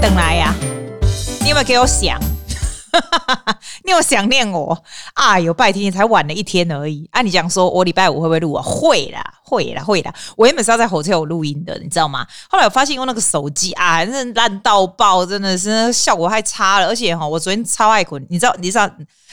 等来呀？你有没有给我想？你有想念我？哎呦，拜天才晚了一天而已。按、啊、你讲说，我礼拜五会不会录啊？会啦，会啦，会啦。我原本是要在 hotel 录音的，你知道吗？后来我发现用那个手机啊，真烂到爆，真的是效果太差了。而且哈，我昨天超爱困，你知道？你知道？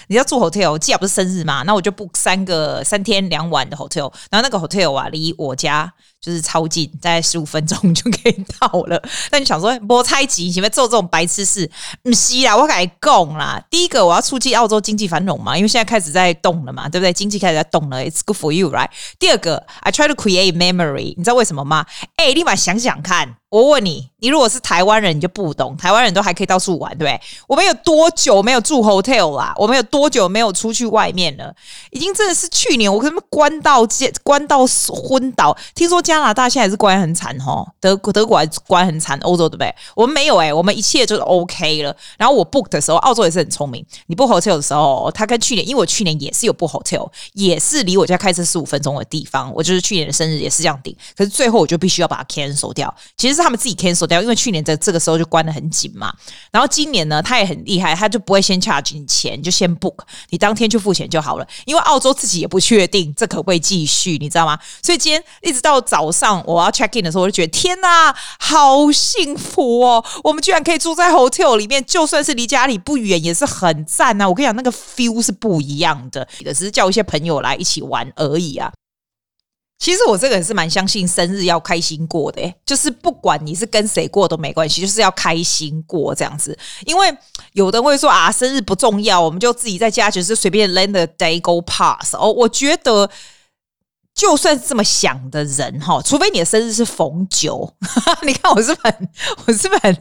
你要住 hotel，既然不是生日嘛，那我就 book 三个三天两晚的 hotel。然后那个 hotel 啊，离我家。就是超近，在十五分钟就可以到了。那你想说，我猜忌，前面做这种白痴事，不是啦，我跟你讲啦。第一个，我要出估计澳洲经济繁荣嘛，因为现在开始在动了嘛，对不对？经济开始在动了，It's good for you, right？第二个，I try to create memory，你知道为什么吗？哎，立马想想看。我问你，你如果是台湾人，你就不懂。台湾人都还可以到处玩，对不对？我们有多久没有住 hotel 啦？我们有多久没有出去外面了？已经真的是去年，我跟他们关到关到昏倒。听说加拿大现在是关很惨哦，德德国还关很惨，欧洲对不对？我们没有哎、我们一切就是 OK 了。然后我 book 的时候，澳洲也是很聪明。你 book hotel 的时候，他跟去年，因为我去年也是有 book hotel，也是离我家开车十五分钟的地方。我就是去年的生日也是这样订，可是最后我就必须要把它 cancel 掉。其实。是他们自己 cancel 掉，因为去年在这个时候就关得很紧嘛。然后今年呢，他也很厉害，他就不会先 charge 你钱，就先 book，你当天去付钱就好了。因为澳洲自己也不确定这可不可以继续，你知道吗？所以今天一直到早上我要 check in 的时候，我就觉得天哪，好幸福哦！我们居然可以住在 hotel 里面，就算是离家里不远，也是很赞啊！我跟你讲，那个 feel 是不一样的，只是叫一些朋友来一起玩而已啊。其实我这个人是蛮相信生日要开心过的，就是不管你是跟谁过都没关系，就是要开心过这样子。因为有的人会说啊，生日不重要，我们就自己在家就是随便 let the day go past。哦，我觉得。就算是这么想的人哈，除非你的生日是逢九，你看我是不是很，我是很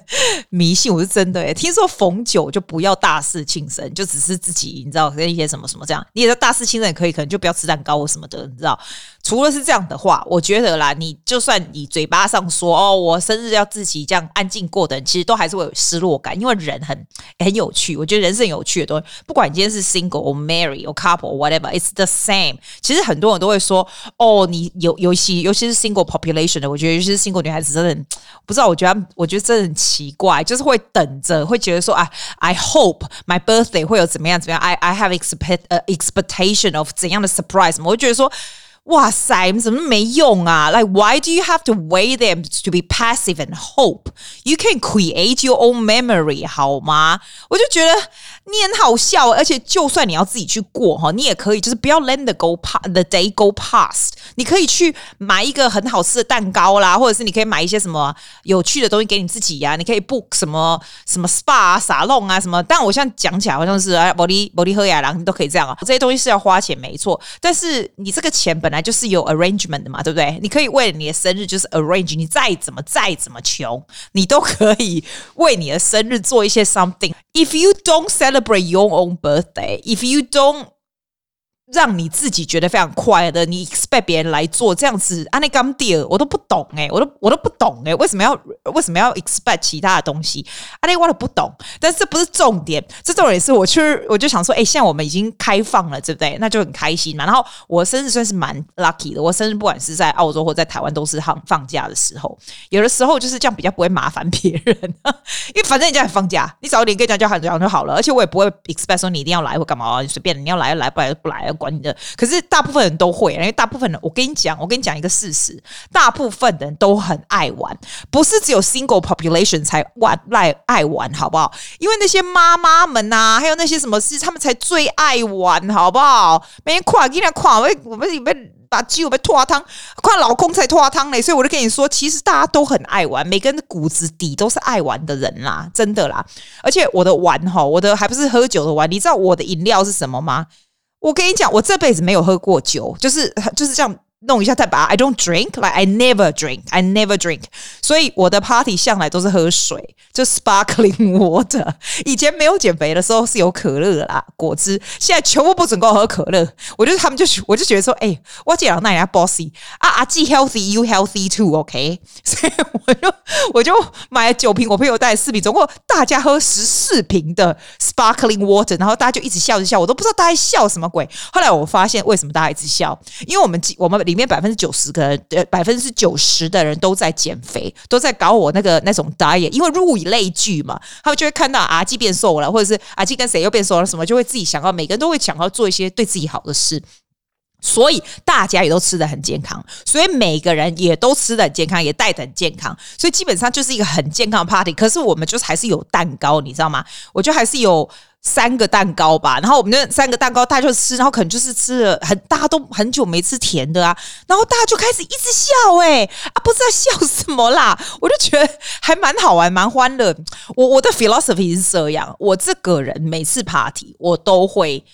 迷信？我是真的诶，听说逢九就不要大肆庆生，就只是自己你知道跟一些什么什么这样。你也大肆庆生也可以，可能就不要吃蛋糕或什么的，你知道。除了是这样的话，我觉得啦，你就算你嘴巴上说哦，我生日要自己这样安静过的人，其实都还是会有失落感，因为人很很有趣。我觉得人是有趣的东西，不管你今天是 single or married or couple whatever，it's the same。其实很多人都会说。哦，你有尤其尤其是 single population 的，我觉得尤其是 single 女孩子真的不知道，我觉得我觉得真的很奇怪，就是会等着，会觉得说啊，I hope my birthday 会有怎么样怎么样，I I have expect 呃 expectation of 怎样的 surprise，我就觉得说。哇塞，怎么没用啊？Like why do you have to wait them to be passive and hope? You can create your own memory，好吗？我就觉得 你很好笑，而且就算你要自己去过哈，你也可以，就是不要 let the go past the day go past。你可以去买一个很好吃的蛋糕啦，或者是你可以买一些什么有趣的东西给你自己呀、你可以 book 什么什么 spa 啊沙龙啊什么。但我现在讲起来好像是哎，摩利摩利和雅郎你都可以这样啊。这些东西是要花钱没错，但是你这个钱本来。就是有 arrangement 的嘛，对不对？你可以为了你的生日就是 arrange，你再怎么再怎么穷，你都可以为你的生日做一些 something。If you don't celebrate your own birthday, if you don't 让你自己觉得非常快乐，你 expect 别人来做这样子，啊，那刚 deal 我都不懂哎、我都我都不懂哎、为什么要为什么要 expect 其他的东西？啊，那我都不懂。但是这不是重点，这重点是我去，我就想说，哎、欸，现在我们已经开放了，对不对？那就很开心嘛。然后我生日算是蛮 lucky 的，我生日不管是在澳洲或在台湾都是放放假的时候，有的时候就是这样比较不会麻烦别人，因为反正人家也放假，你早点跟人家叫喊就好了。而且我也不会 expect 说你一定要来或干嘛，你随便你要来就来，不来就不来。管你的，可是大部分人都会，因为大部分人，我跟你讲，我跟你讲一个事实，大部分人都很爱玩，不是只有 single population 才玩爱爱玩，好不好？因为那些妈妈们呐、啊，还有那些什么事，他们才最爱玩，好不好？每天跨给你跨，我我们里面把鸡我们拖汤，跨老公才拖汤嘞，所以我就跟你说，其实大家都很爱玩，每个人的骨子底都是爱玩的人啦，真的啦。而且我的玩哈，我的还不是喝酒的玩，你知道我的饮料是什么吗？我跟你讲，我这辈子没有喝过酒，就是就是这样。弄一下再把 I don't drink, like I never drink, I never drink。所以我的 party 向来都是喝水，就 sparkling water。以前没有减肥的时候是有可乐啦，果汁。现在全部不准给我喝可乐。我觉得他们就我就觉得说，哎、欸，我讲那人家 bossy 啊啊，既 healthy you healthy too，OK？所以我就我就买了九瓶，我朋友带四瓶，总共大家喝十四瓶的 sparkling water，然后大家就一直笑一笑，我都不知道大家笑什么鬼。后来我发现为什么大家一直笑，因为我们我们里里面百分之九十个人，呃，百分之九十的人都在减肥，都在搞我那个那种 diet，因为物以类聚嘛，他们就会看到阿基变瘦了，或者是阿基跟谁又变瘦了，什么就会自己想要，每个人都会想要做一些对自己好的事。所以大家也都吃的很健康，所以每个人也都吃的很健康，也带的很健康，所以基本上就是一个很健康的 party。可是我们就是还是有蛋糕，你知道吗？我就还是有三个蛋糕吧。然后我们那三个蛋糕大家就吃，然后可能就是吃了很，大家都很久没吃甜的啊。然后大家就开始一直笑，欸，哎啊，不知道笑什么啦。我就觉得还蛮好玩，蛮欢乐。我我的 philosophy 是这样，我这个人每次 party 我都会。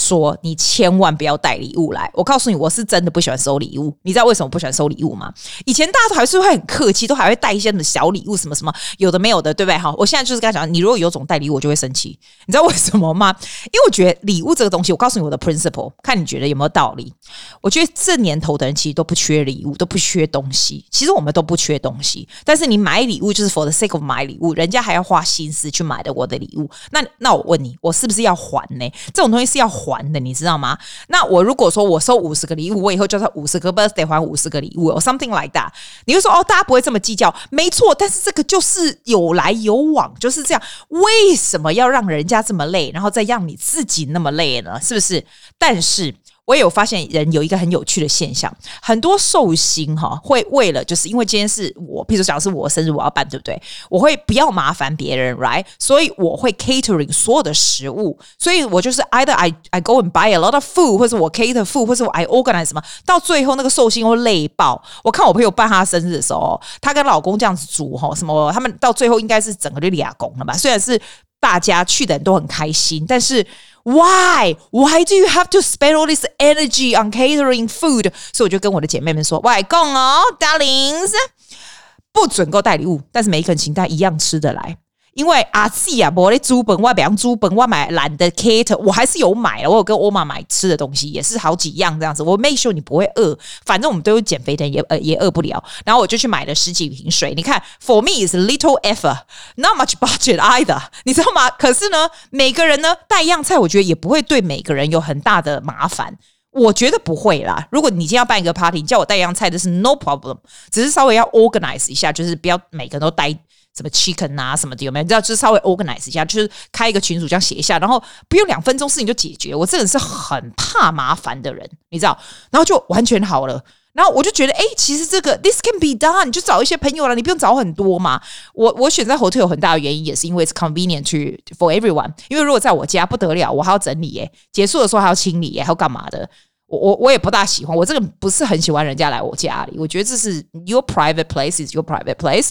说你千万不要带礼物来，我告诉你，我是真的不喜欢收礼物。你知道为什么不喜欢收礼物吗？以前大家都还是会很客气，都还会带一些的小礼物，什么什么有的没有的，对不对？好，我现在就是跟他讲，你如果有种带礼物，我就会生气。你知道为什么吗？因为我觉得礼物这个东西，我告诉你我的 principle，看你觉得有没有道理。我觉得这年头的人其实都不缺礼物，都不缺东西。其实我们都不缺东西，但是你买礼物就是 for the sake of 买礼物，人家还要花心思去买的我的礼物。那那我问你，我是不是要还呢？这种东西是要还。还的，你知道吗？那我如果说我收五十个礼物，我以后就算五十个 birthday 还五十个礼物，something like that。你会说哦，大家不会这么计较，没错。但是这个就是有来有往，就是这样。为什么要让人家这么累，然后再让你自己那么累呢？是不是？但是。我也有发现人有一个很有趣的现象，很多寿星哈会为了就是因为今天是我，譬如讲是我生日，我要办，对不对？我会不要麻烦别人，right？所以我会 catering 所有的食物，所以我就是 either I I go and buy a lot of food，或者我 cater food，或者我 I organize 什么，到最后那个寿星会累爆。我看我朋友办他生日的时候，她跟老公这样子煮哈，什么他们到最后应该是整个就俩工了吧？虽然是大家去的人都很开心，但是。Why? Why do you have to spend all this energy on catering food? 所以我就跟我的姐妹们说：“外公哦，darlings，不准够带礼物，但是每一个人请带一样吃的来。”因为阿西啊，我的猪本我买猪本外买懒得 cater，我还是有买了。我有跟欧妈买吃的东西，也是好几样这样子。我 make sure 你不会饿，反正我们都有减肥的，也呃也饿不了。然后我就去买了十几瓶水。你看，for me is little effort，not much budget either，你知道吗？可是呢，每个人呢带一样菜，我觉得也不会对每个人有很大的麻烦。我觉得不会啦。如果你今天要办一个 party，你叫我带一样菜，这是 no problem，只是稍微要 organize 一下，就是不要每个人都带。什么 chicken 啊什么的有没有？你知道，就是稍微 organize 一下，就是开一个群组这样写一下，然后不用两分钟事情就解决。我这个人是很怕麻烦的人，你知道，然后就完全好了。然后我就觉得，哎，其实这个 this can be done，你就找一些朋友了，你不用找很多嘛。我我选择 hotel 有很大的原因，也是因为 it's convenient to for everyone。因为如果在我家不得了，我还要整理耶，结束的时候还要清理耶，还要干嘛的？我我我也不大喜欢，我这个不是很喜欢人家来我家里。我觉得这是 your private place is your private place。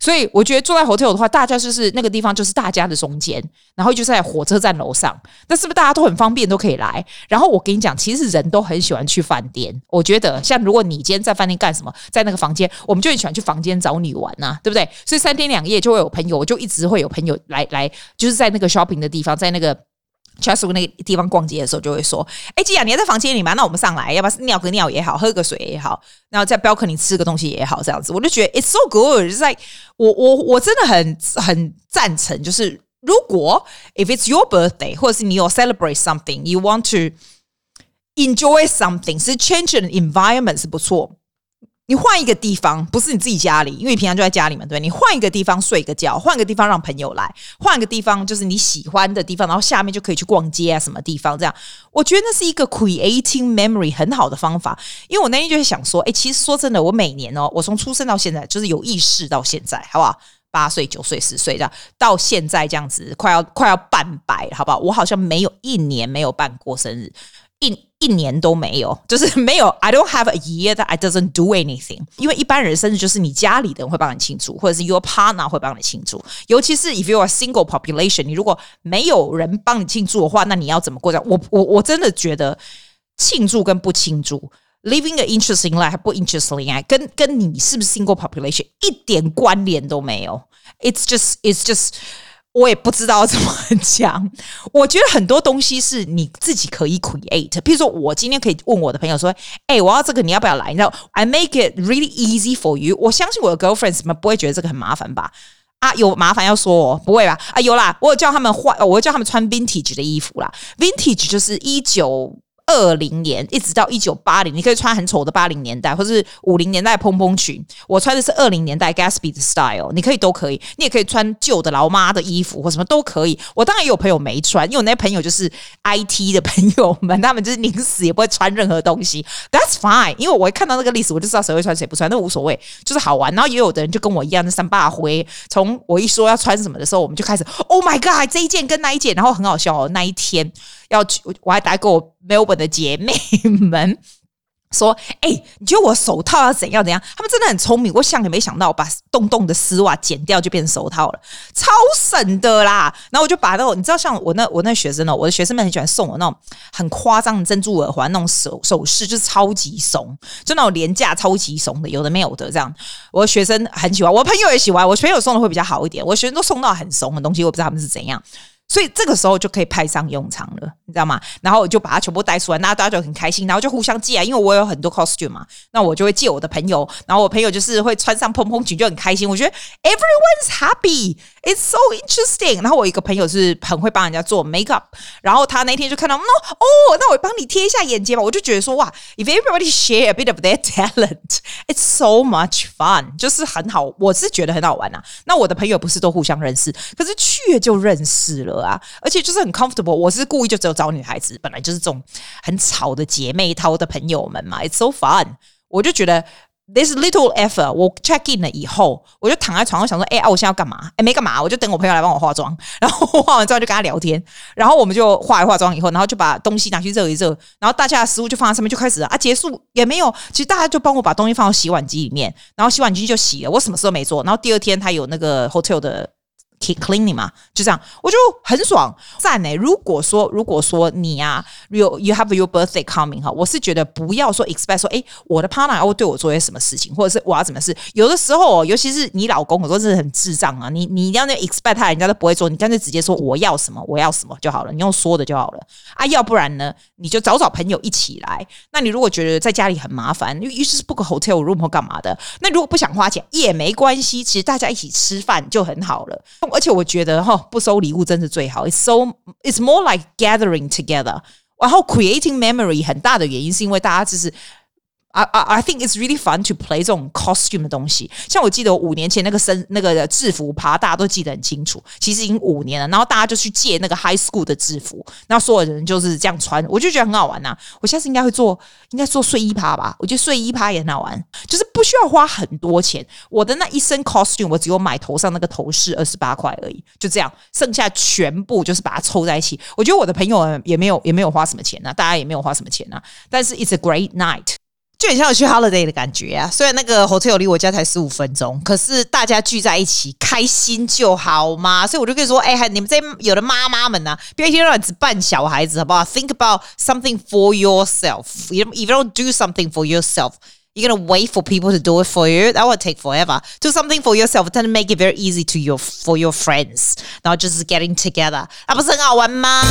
所以我觉得坐在 hotel 的话，大家就是那个地方就是大家的中间，然后就在火车站楼上，那是不是大家都很方便都可以来？然后我跟你讲，其实人都很喜欢去饭店。我觉得像如果你今天在饭店干什么，在那个房间，我们就很喜欢去房间找你玩呐、啊，对不对？所以三天两夜就会有朋友，我就一直会有朋友来来，就是在那个 shopping 的地方，在那个。Chatswood 那个地方逛街的时候，就会说：“哎，吉雅，你还在房间里吗？那我们上来，要不要尿个尿也好，喝个水也好，然后在 balcony 吃个东西也好，这样子。”我就觉得 It's so good，就是在我我我真的很很赞成，就是如果 If it's your birthday，或者是你有 celebrate something，you want to enjoy something，是 change an environment 是不错。你换一个地方，不是你自己家里，因为你平常就在家里嘛，对，你换一个地方睡个觉，换个地方让朋友来，换个地方就是你喜欢的地方，然后下面就可以去逛街啊，什么地方这样？我觉得那是一个 creating memory 很好的方法。因为我那天就会想说，哎，其实说真的，我每年哦，我从出生到现在，就是有意识到现在，好不好？八岁、九岁、十岁这样，到现在这样子，快要快要半百，好不好？我好像没有一年没有办过生日。一一年都没有，就是没有。I don't have a year that I doesn't do anything。因为一般人生日就是你家里的人会帮你庆祝，或者是 your partner 会帮你庆祝。尤其是 if you are single population，你如果没有人帮你庆祝的话，那你要怎么过？这样，我我我真的觉得庆祝跟不庆祝，living an interesting life 不 interesting life，跟跟你是不是 single population 一点关联都没有。It's just, it's just。 我也不知道怎么讲。我觉得很多东西是你自己可以 create。譬如说，我今天可以问我的朋友说：“哎、我要这个，你要不要来？”你知道，I make it really easy for you。我相信我的 girlfriends 们不会觉得这个很麻烦吧？啊，有麻烦要说哦，不会吧？啊，有啦，我有叫他们换，我叫他们穿 vintage 的衣服啦。Vintage 就是一九二零年一直到一九八零，你可以穿很丑的八零年代，或是五零年代蓬蓬裙。我穿的是二零年代 Gatsby 的 style，你可以都可以。你也可以穿旧的老妈的衣服或什么都可以。我当然也有朋友没穿，因为我那些朋友就是 IT 的朋友们，他们就是宁死也不会穿任何东西。That's fine，因为我一看到那个历史，我就知道谁会穿谁不穿，那无所谓，就是好玩。然后也有的人就跟我一样，那三八灰。从我一说要穿什么的时候，我们就开始 Oh my God，这一件跟那一件，然后很好笑哦。那一天要去，我还打给我 Melbourne 的姐妹们。说，哎、你觉得我手套要怎样怎样？他们真的很聪明，我想也没想到，把洞洞的丝袜剪掉就变成手套了，超省的啦。然后我就把那种，你知道，像我那我那学生呢，我的学生们很喜欢送我那种很夸张的珍珠耳环，那种首首饰就是超级怂，就那种廉价超级怂的，有的没有的这样。我的学生很喜欢，我朋友也喜欢，我朋友送的会比较好一点。我学生都送到很怂的东西，我不知道他们是怎样。所以这个时候就可以派上用场了，你知道吗？然后我就把它全部带出来，那大家就很开心，然后就互相借啊，因为我有很多 costume 嘛，那我就会借我的朋友，然后我朋友就是会穿上蓬蓬裙就很开心。我觉得 everyone's happy，it's so interesting。然后我一个朋友是很会帮人家做 makeup，然后他那天就看到，no，哦，那我帮你贴一下眼睫毛。我就觉得说，哇，if everybody share a bit of their talent，it's so much fun，就是很好，我是觉得很好玩啊。那我的朋友不是都互相认识，可是去了就认识了。啊，而且就是很 comfortable。我是故意就只有找女孩子，本来就是这种很吵的姐妹淘的朋友们嘛。It's so fun。我就觉得 this little effort。我 check in 了以后，我就躺在床上想说，哎啊，我现在要干嘛？哎，没干嘛，我就等我朋友来帮我化妆。然后化完之后就跟他聊天，然后我们就化一化妆以后，然后就把东西拿去热一热，然后大家的食物就放在上面，就开始啊。结束也没有，其实大家就帮我把东西放到洗碗机里面，然后洗碗机就洗了。我什么事都没做。然后第二天他有那个 hotel 的。Keep cleaning 嘛，就这样，我就很爽赞呢。如果说，如果说你啊，you you have your birthday coming 哈，我是觉得不要说 expect 说，哎，我的 partner 要对我做些什么事情，或者是我要怎么事。有的时候，尤其是你老公，我说是很智障啊，你你一定要那 expect 他，人家都不会做，你干脆直接说我要什么，我要什么就好了，你用说的就好了啊。要不然呢，你就找找朋友一起来。那你如果觉得在家里很麻烦，于是 book hotel room 或干嘛的，那如果不想花钱也没关系，其实大家一起吃饭就很好了。而且我觉得哈，不收礼物真是最好。It's so, it's more like gathering together。然后 creating memory 很大的原因是因为大家就是。I I think it's really fun to play 这种 costume 的东西。像我记得我五年前那个生那个制服趴，大家都记得很清楚。其实已经五年了，然后大家就去借那个 high school 的制服，然后所有人就是这样穿，我就觉得很好玩呐、我下次应该会做，应该做睡衣趴吧？我觉得睡衣趴也很好玩，就是不需要花很多钱。我的那一身 costume 我只有买头上那个头饰二十八块而已，就这样，剩下全部就是把它凑在一起。我觉得我的朋友也没有也没有花什么钱呐、大家也没有花什么钱呐、但是 it's a great night。就很像我去 holiday 的感觉啊！虽然那个 hotel 离我家才十五分钟，可是大家聚在一起，开心就好嘛。所以我就跟你说，哎，你们这有的妈妈们啊，不要一天到晚只扮小孩子，好不好？Think about something for yourself. If you don't do something for yourself, you gonna wait for people to do it for you. That would take forever. Do something for yourself, then make it very easy to your for your friends. 然后就是 getting together，那不是很好玩吗？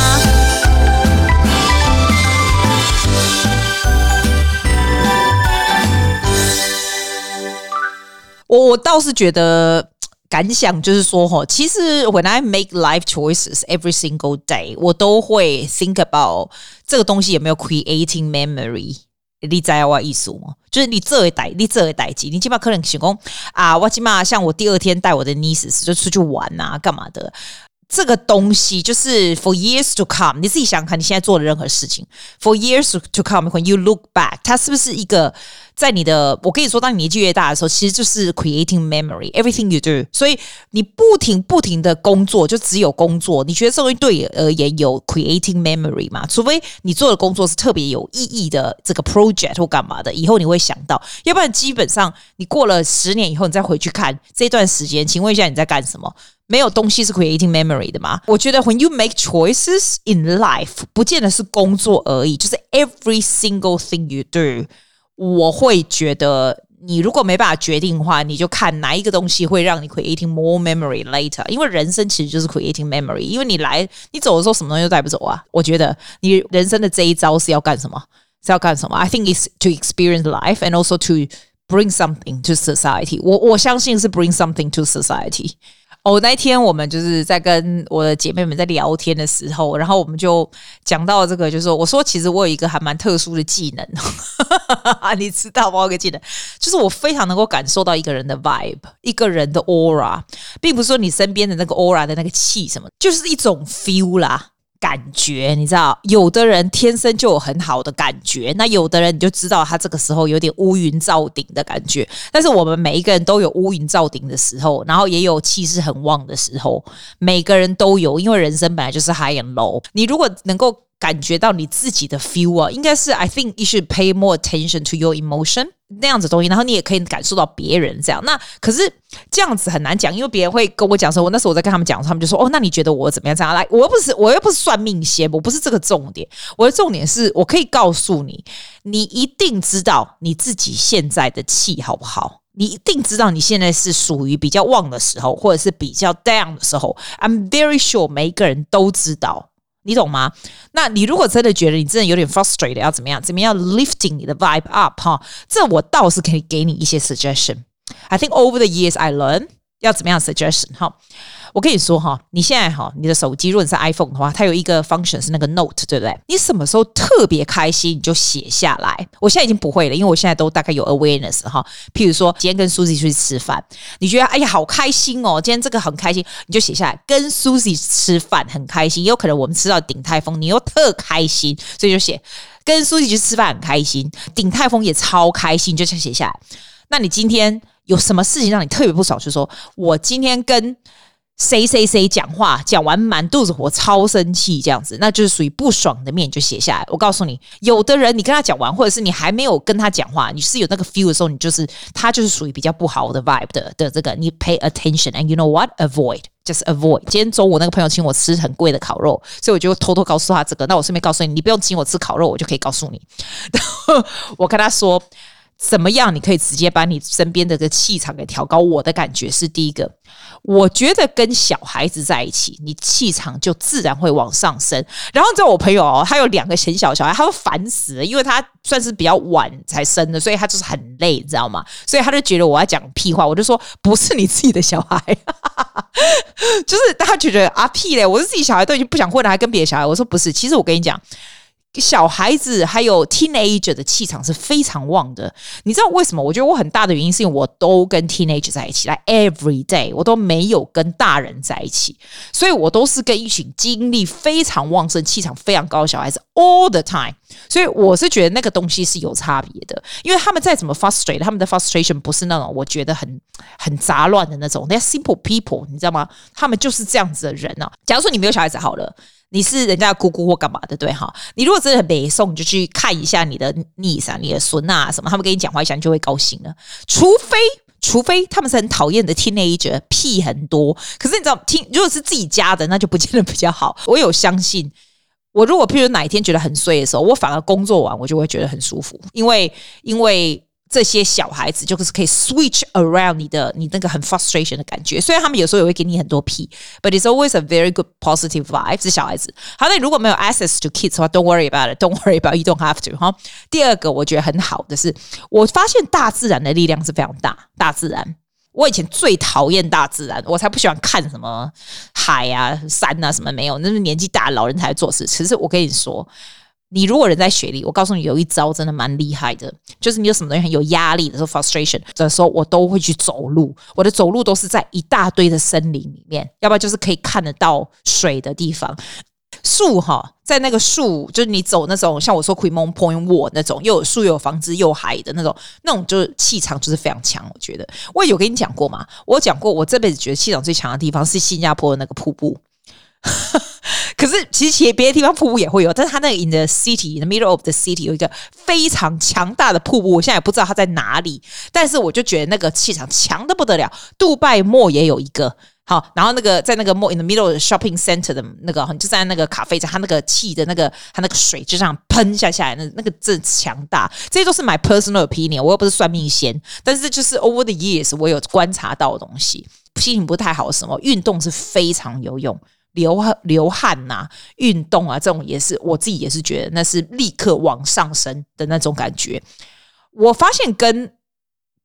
我我倒是觉得感想就是说哈，其实 when I make life choices every single day，我都会 think about 这个东西有没有 creating memory。你知道我意思吗？就是你这一代，你这一代机，你起码可能想讲啊，我起码像我第二天带我的 nieces 就出去玩啊，干嘛的。这个东西就是 for years to come，你自己想想看，你现在做的任何事情，for years to come，when you look back，它是不是一个在你的？我跟你说，当你年纪越大的时候，其实就是 creating memory，everything you do。所以你不停不停的工作，就只有工作。你觉得这东西对你而言有 creating memory 吗？除非你做的工作是特别有意义的这个 project 或干嘛的，以后你会想到。要不然，基本上你过了十年以后，你再回去看这段时间，请问一下你在干什么？没有东西是 creating memory 的吗？我觉得 when you make choices in life，不见得是工作而已，就是 every single thing you do，我会觉得你如果没办法决定的话，你就看哪一个东西会让你 creating more memory later。因为人生其实就是 creating memory，因为你来你走的时候什么东西都带不走啊。我觉得你人生的这一招是要干什么？是要干什么？I think it's to experience life and also to bring something to society。我我相信是 bring something to society。 哦，那一天我们就是在跟我的姐妹们在聊天的时候，然后我们就讲到这个，就是说，我说其实我有一个还蛮特殊的技能，你知道吗？我个技能，就是我非常能够感受到一个人的 vibe，一个人的 aura，并不是说你身边的那个 aura 的那个气什么，就是一种 feel 啦。感觉你知道，有的人天生就有很好的感觉，那有的人你就知道他这个时候有点乌云罩顶的感觉。但是我们每一个人都有乌云罩顶的时候，然后也有气势很旺的时候，每个人都有，因为人生本来就是 high and low。你如果能够感觉到你自己的 feel 啊，应该是 I think you should pay more attention to your emotion 那样子东西，然后你也可以感受到别人这样。那可是这样子很难讲，因为别人会跟我讲说，我那时候我在跟他们讲，他们就说哦，那你觉得我怎么样？这样来，我又不是我又不是算命仙，我不是这个重点。我的重点是我可以告诉你，你一定知道你自己现在的气好不好？你一定知道你现在是属于比较旺的时候，或者是比较 down 的时候。I'm very sure 每一个人都知道。你懂吗？那你如果真的觉得你真的有点 frustrated，要怎么样？怎么样 lifting 你的 vibe up 哈？这我倒是可以给你一些 suggestion。I think over the years I learn 要怎么样 suggestion 哈。我跟你说哈，你现在哈，你的手机如果是 iPhone 的话，它有一个 function 是那个 Note，对不对？你什么时候特别开心，你就写下来。我现在已经不会了，因为我现在都大概有 awareness 哈。譬如说，今天跟 Susie 出去吃饭，你觉得哎呀好开心哦，今天这个很开心，你就写下来。跟 Susie 吃饭很开心，有可能我们吃到鼎泰丰，你又特开心，所以就写跟 Susie 去吃饭很开心，鼎泰丰也超开心，就写下来。那你今天有什么事情让你特别不爽？就说我今天跟谁谁谁讲话讲完满肚子火，超生气这样子，那就是属于不爽的面，就写下来。我告诉你，有的人你跟他讲完，或者是你还没有跟他讲话，你是有那个 feel 的时候，你就是他就是属于比较不好的 vibe 的的这个，你 pay attention and you know what avoid just avoid。今天中午那个朋友请我吃很贵的烤肉，所以我就偷偷告诉他这个。那我顺便告诉你，你不用请我吃烤肉，我就可以告诉你。然 后我跟他说。怎么样？你可以直接把你身边的这个气场给调高。我的感觉是，第一个，我觉得跟小孩子在一起，你气场就自然会往上升。然后，在我朋友哦，他有两个很小小孩，他会烦死，因为他算是比较晚才生的，所以他就是很累，你知道吗？所以他就觉得我要讲屁话，我就说不是你自己的小孩，就是他觉得啊屁嘞，我是自己小孩，都已经不想混了，还跟别的小孩。我说不是，其实我跟你讲。小孩子还有 teenager 的气场是非常旺的，你知道为什么？我觉得我很大的原因是因为我都跟 teenager 在一起，来 every day 我都没有跟大人在一起，所以我都是跟一群精力非常旺盛、气场非常高的小孩子 all the time。所以我是觉得那个东西是有差别的，因为他们再怎么 frustrate，他们的 frustration 不是那种我觉得很很杂乱的那种，they simple people，你知道吗？他们就是这样子的人啊。假如说你没有小孩子好了。你是人家姑姑或干嘛的，对哈？你如果真的很北宋，你就去看一下你的 niece、你的孙啊什么，他们跟你讲话一下，你就会高兴了。除非，除非他们是很讨厌的 teenager，屁很多。可是你知道，听如果是自己家的，那就不见得比较好。我有相信，我如果譬如哪一天觉得很衰的时候，我反而工作完，我就会觉得很舒服，因为因为。这些小孩子就是可以 switch around 你的你那个很 frustration 的感觉，虽然他们有时候也会给你很多屁，but it's always a very good positive vibe。是小孩子，好，那如果没有 access to kids 的话，don't worry about it，don't worry about it, you don't have to 哈。第二个我觉得很好的是，我发现大自然的力量是非常大。大自然，我以前最讨厌大自然，我才不喜欢看什么海啊、山啊什么没有，那是年纪大老人才做事。其实我跟你说。你如果人在雪里，我告诉你有一招真的蛮厉害的，就是你有什么东西很有压力的时候，frustration 的时候，我都会去走路。我的走路都是在一大堆的森林里面，要不然就是可以看得到水的地方。树哈，在那个树，就是你走那种像我说 Quemoy Point 那种，又有树又有房子又有海的那种，那种就是气场就是非常强。我觉得我有跟你讲过嘛，我讲过我这辈子觉得气场最强的地方是新加坡的那个瀑布。可是，其实其别的地方瀑布也会有，但是它那个 in the city, in the middle of the city 有一个非常强大的瀑布，我现在也不知道它在哪里，但是我就觉得那个气场强的不得了。杜拜莫也有一个，好，然后那个在那个 mall in the middle of the shopping center 的那个，就在那个咖啡站，它那个气的那个，它那个水就这样喷下下来，那那个真强大。这些都是 my personal opinion，我又不是算命仙，但是就是 over the years 我有观察到的东西，心情不太好什么，运动是非常有用。流汗、流汗呐、啊，运动啊，这种也是我自己也是觉得那是立刻往上升的那种感觉。我发现跟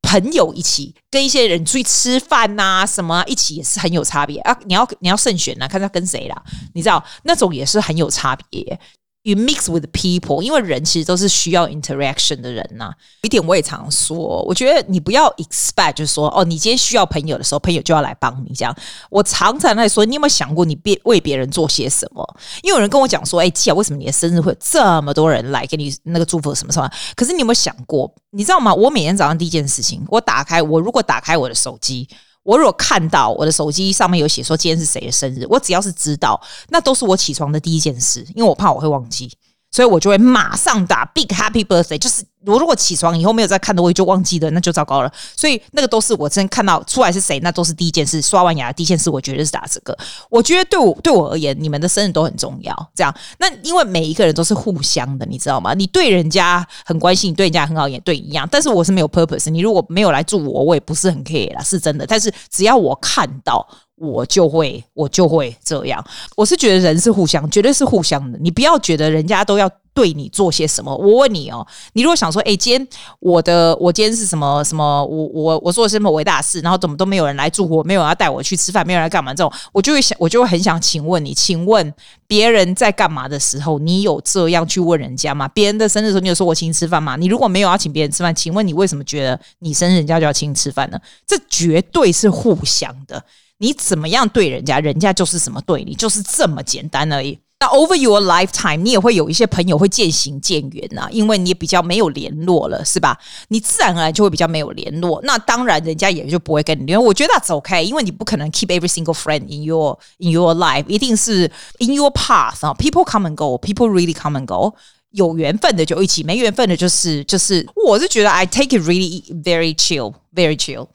朋友一起跟一些人出去吃饭呐、啊，什么、一起也是很有差别啊！你要你要慎选呐、啊，看他跟谁啦，你知道那种也是很有差别。You mix with people，因为人其实都是需要 interaction 的人呐、啊。一点我也常说，我觉得你不要 expect，就是说哦，你今天需要朋友的时候，朋友就要来帮你这样。我常常在说，你有没有想过你别为别人做些什么？因为有人跟我讲说，哎，季啊，为什么你的生日会有这么多人来给你那个祝福什么什么？可是你有没有想过，你知道吗？我每天早上第一件事情，我打开我如果打开我的手机。我如果看到我的手机上面有写说今天是谁的生日，我只要是知道，那都是我起床的第一件事，因为我怕我会忘记。所以我就会马上打 Big Happy Birthday，就是我如果起床以后没有再看的，我也就忘记了，那就糟糕了。所以那个都是我真看到出来是谁，那都是第一件事。刷完牙第一件事，我觉得是打这个。我觉得对我对我而言，你们的生日都很重要。这样，那因为每一个人都是互相的，你知道吗？你对人家很关心，你对人家很好，也对你一样。但是我是没有 purpose，你如果没有来祝我，我也不是很 care 啦，是真的。但是只要我看到。我就会，我就会这样。我是觉得人是互相，绝对是互相的。你不要觉得人家都要对你做些什么。我问你哦，你如果想说，哎，今天我的，我今天是什么什么，我我我做了什么伟大事，然后怎么都没有人来祝福我，没有人要带我去吃饭，没有人来干嘛？这种，我就会想，我就会很想请问你，请问别人在干嘛的时候，你有这样去问人家吗？别人的生日的时候，你有说我请你吃饭吗？你如果没有要请别人吃饭，请问你为什么觉得你生日人家就要请你吃饭呢？这绝对是互相的。你怎么样对人家，人家就是什么对你，就是这么简单而已。那 over your lifetime，你也会有一些朋友会渐行渐远呐，因为你比较没有联络了，是吧？你自然而然就会比较没有联络，那当然人家也就不会跟你联络。我觉得 that's OK，因为你不可能 keep every single friend in your in your life，一定是 in your path 啊。People come and go，people really come and go。有缘分的就一起，没缘分的就是就是，我是觉得 I take it really very chill，very chill。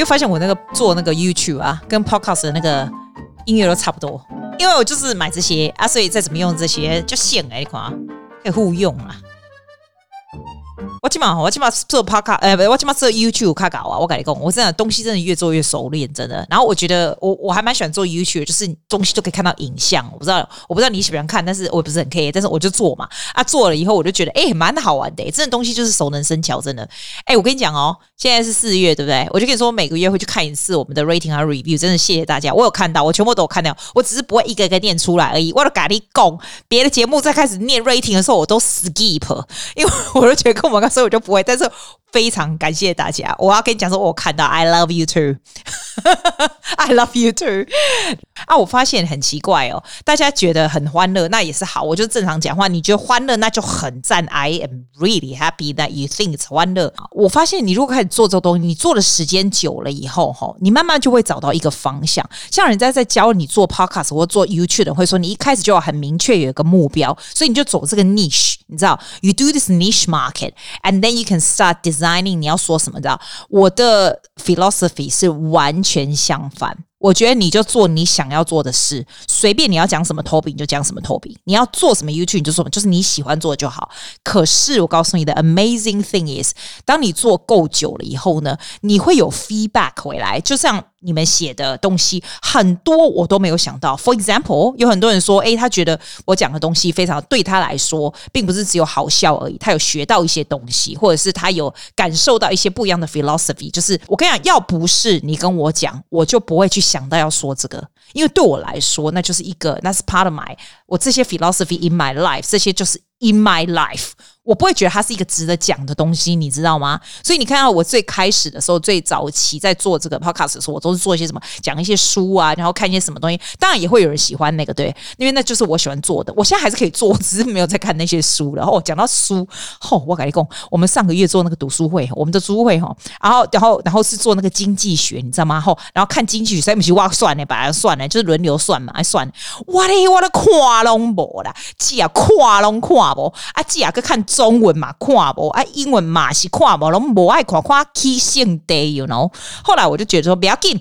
又发现我那个做那个 YouTube 啊，跟 Podcast 的那个音乐都差不多，因为我就是买这些啊，所以再怎么用这些就现哎，你看可以互用啊。我起码我起码做 podcast，呃，不，我起码做 YouTube 看搞啊。我跟你讲，我真的东西真的越做越熟练，真的。然后我觉得我我还蛮喜欢做 YouTube，就是东西都可以看到影像。我不知道我不知道你喜不喜欢看，但是我不是很 care，但是我就做嘛。啊，做了以后我就觉得哎，蛮好玩的。真的东西就是熟能生巧，真的。哎，我跟你讲哦，现在是四月，对不对？我就跟你说，每个月会去看一次我们的 rating 和 review。真的谢谢大家，我有看到，我全部都有看到，我只是不会一个一个念出来而已。我都跟你讲，别的节目在开始念 rating 的时候，我都 skip，因为我就觉得跟我们所以我就不会，但是。非常感谢大家，我要跟你讲说，我看到 I love you too，I love you too。啊，我发现很奇怪哦，大家觉得很欢乐，那也是好，我就正常讲话。你觉得欢乐，那就很赞。I am really happy that you think it's 欢乐。我发现你如果开始做这个东西，你做的时间久了以后，哈，你慢慢就会找到一个方向。像人家在教你做 podcast 或做 YouTube 的，会说你一开始就要很明确有一个目标，所以你就走这个 niche，你知道，you do this niche market，and then you can start。Designing，你要说什么的？我的 philosophy 是完全相反。我觉得你就做你想要做的事，随便你要讲什么 topic 你就讲什么 topic，你要做什么 YouTube 你就做，就是你喜欢做就好。可是我告诉你的 amazing thing is，当你做够久了以后呢，你会有 feedback 回来，就像。你们写的东西很多，我都没有想到。For example，有很多人说，诶，他觉得我讲的东西非常对他来说，并不是只有好笑而已，他有学到一些东西，或者是他有感受到一些不一样的 philosophy。就是我跟你讲，要不是你跟我讲，我就不会去想到要说这个，因为对我来说，那就是一个，那是 part of my 我这些 philosophy in my life，这些就是 in my life。我不会觉得它是一个值得讲的东西，你知道吗？所以你看到我最开始的时候，最早期在做这个 podcast 的时候，我都是做一些什么，讲一些书啊，然后看一些什么东西。当然也会有人喜欢那个，对，因为那就是我喜欢做的。我现在还是可以做，只是没有在看那些书。然后讲到书，吼，我跟你讲，我们上个月做那个读书会，我们的书会哈，然后然后然后是做那个经济学，你知道吗？后然后看经济学，所以不是哇算了，把它算了，就是轮流算嘛，还算。哇嘞，我的看拢无啦，姐啊，看拢看无啊，姐啊，去看中文嘛，看。无啊，英文嘛是看无，拢无爱看，看起性地，you know。后来我就觉得说不要紧，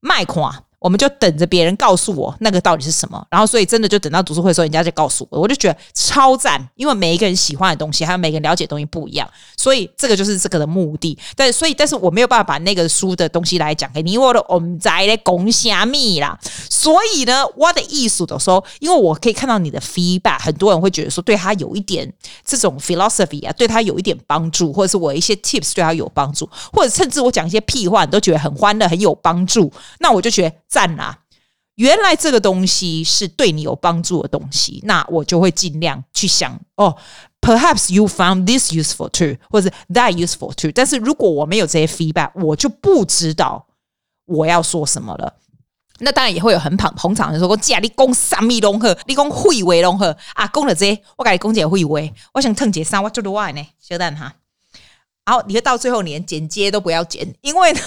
卖看。我们就等着别人告诉我那个到底是什么，然后所以真的就等到读书会的时候，人家就告诉我，我就觉得超赞，因为每一个人喜欢的东西，还有每个人了解的东西不一样，所以这个就是这个的目的。但所以，但是我没有办法把那个书的东西来讲给你，因为我的我们在的讲虾米啦。所以呢，我的意思的时候，因为我可以看到你的 feedback，很多人会觉得说对他有一点这种 philosophy 啊，对他有一点帮助，或者是我一些 tips 对他有帮助，或者甚至我讲一些屁话，你都觉得很欢乐，很有帮助，那我就觉得。赞啦！原来这个东西是对你有帮助的东西，那我就会尽量去想哦。Perhaps you found this useful too，或者 that useful too。但是如果我没有这些 feedback，我就不知道我要说什么了。那当然也会有很捧捧场的说：“我假你讲三米融合，你讲会为融合啊，讲了这些，我感觉讲解会为，我想腾解三，我做的话呢，小蛋哈。然后你会到最后连剪接都不要剪，因为呢。”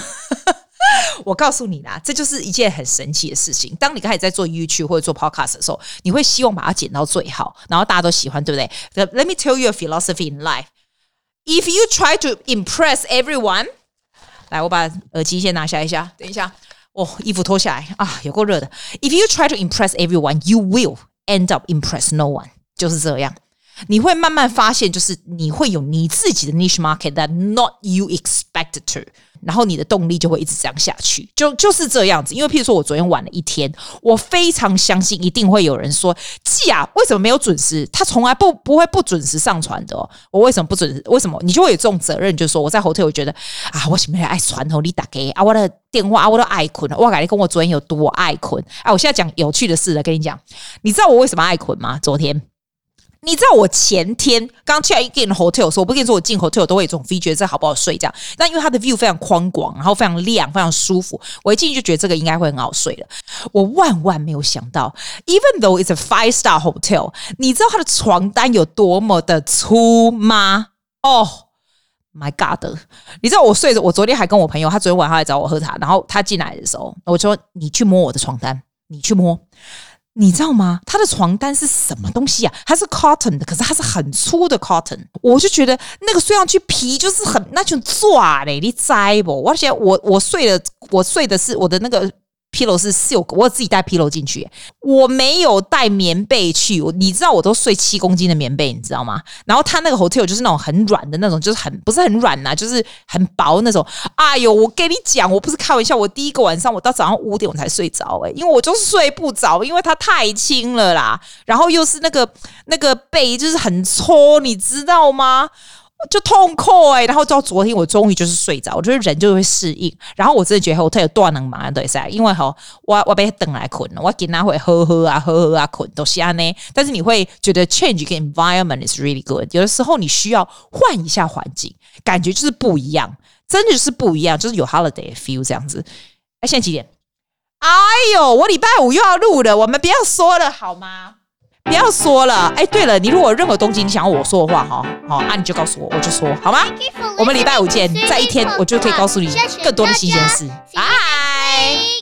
我告诉你啦，这就是一件很神奇的事情。当你开始在做 YouTube 或者做 Podcast 的时候，你会希望把它剪到最好，然后大家都喜欢，对不对？Let me tell you a philosophy in life. If you try to impress everyone，来，我把耳机先拿下一下，等一下，哦，衣服脱下来啊，有够热的。If you try to impress everyone, you will end up impress no one，就是这样。你会慢慢发现，就是你会有你自己的 niche market that not you expected to。然后你的动力就会一直这样下去，就就是这样子。因为譬如说我昨天晚了一天，我非常相信一定会有人说，季啊，为什么没有准时？他从来不不会不准时上传的。我为什么不准时？为什么？你就会有这种责任，就是说我在 hotel 我觉得啊，我什么爱传统你打给啊，我的电话啊，我都爱困，我感觉跟我昨天有多爱困啊！我现在讲有趣的事了，跟你讲，你知道我为什么爱困吗？昨天。你知道我前天刚去一间 hotel 时候，我不跟你说我进 hotel 都会有这种 feel，觉得这好不好睡这样。那因为它的 view 非常宽广，然后非常亮，非常舒服，我一进去就觉得这个应该会很好睡了。我万万没有想到，even though it's a five star hotel，你知道它的床单有多么的粗吗？哦、oh, my god！你知道我睡着，我昨天还跟我朋友，他昨天晚上来找我喝茶，然后他进来的时候，我说你去摸我的床单，你去摸。你知道吗？他的床单是什么东西啊？它是 cotton 的，可是它是很粗的 cotton。我就觉得那个睡上去皮就是很那种抓嘞，你知不？而且我我睡的，我睡的是我的那个。披罗是 silk，我自己带披罗进去，我没有带棉被去。你知道我都睡七公斤的棉被，你知道吗？然后他那个 hotel 就是那种很软的那种，就是很不是很软呐、啊，就是很薄那种。哎呦，我跟你讲，我不是开玩笑，我第一个晚上我到早上五点我才睡着诶、因为我就是睡不着，因为它太轻了啦，然后又是那个那个被就是很搓，你知道吗？就痛苦哎、然后到昨天我终于就是睡着，我觉得人就会适应。然后我真的觉得我特有断能嘛，对噻，因为哈，我我被等来困了，我给他会喝喝啊喝喝啊困都是安呢。但是你会觉得 change 跟 environment is really good，有的时候你需要换一下环境，感觉就是不一样，真的就是不一样，就是有 holiday feel 这样子。哎，现在几点？哎呦，我礼拜五又要录了，我们不要说了好吗？不要说了，哎，对了，你如果有任何东西你想要我说的话，哈，好，啊，你就告诉我，我就说，好吗？我们礼拜五见，在一天我就可以告诉你更多的新鲜事。拜。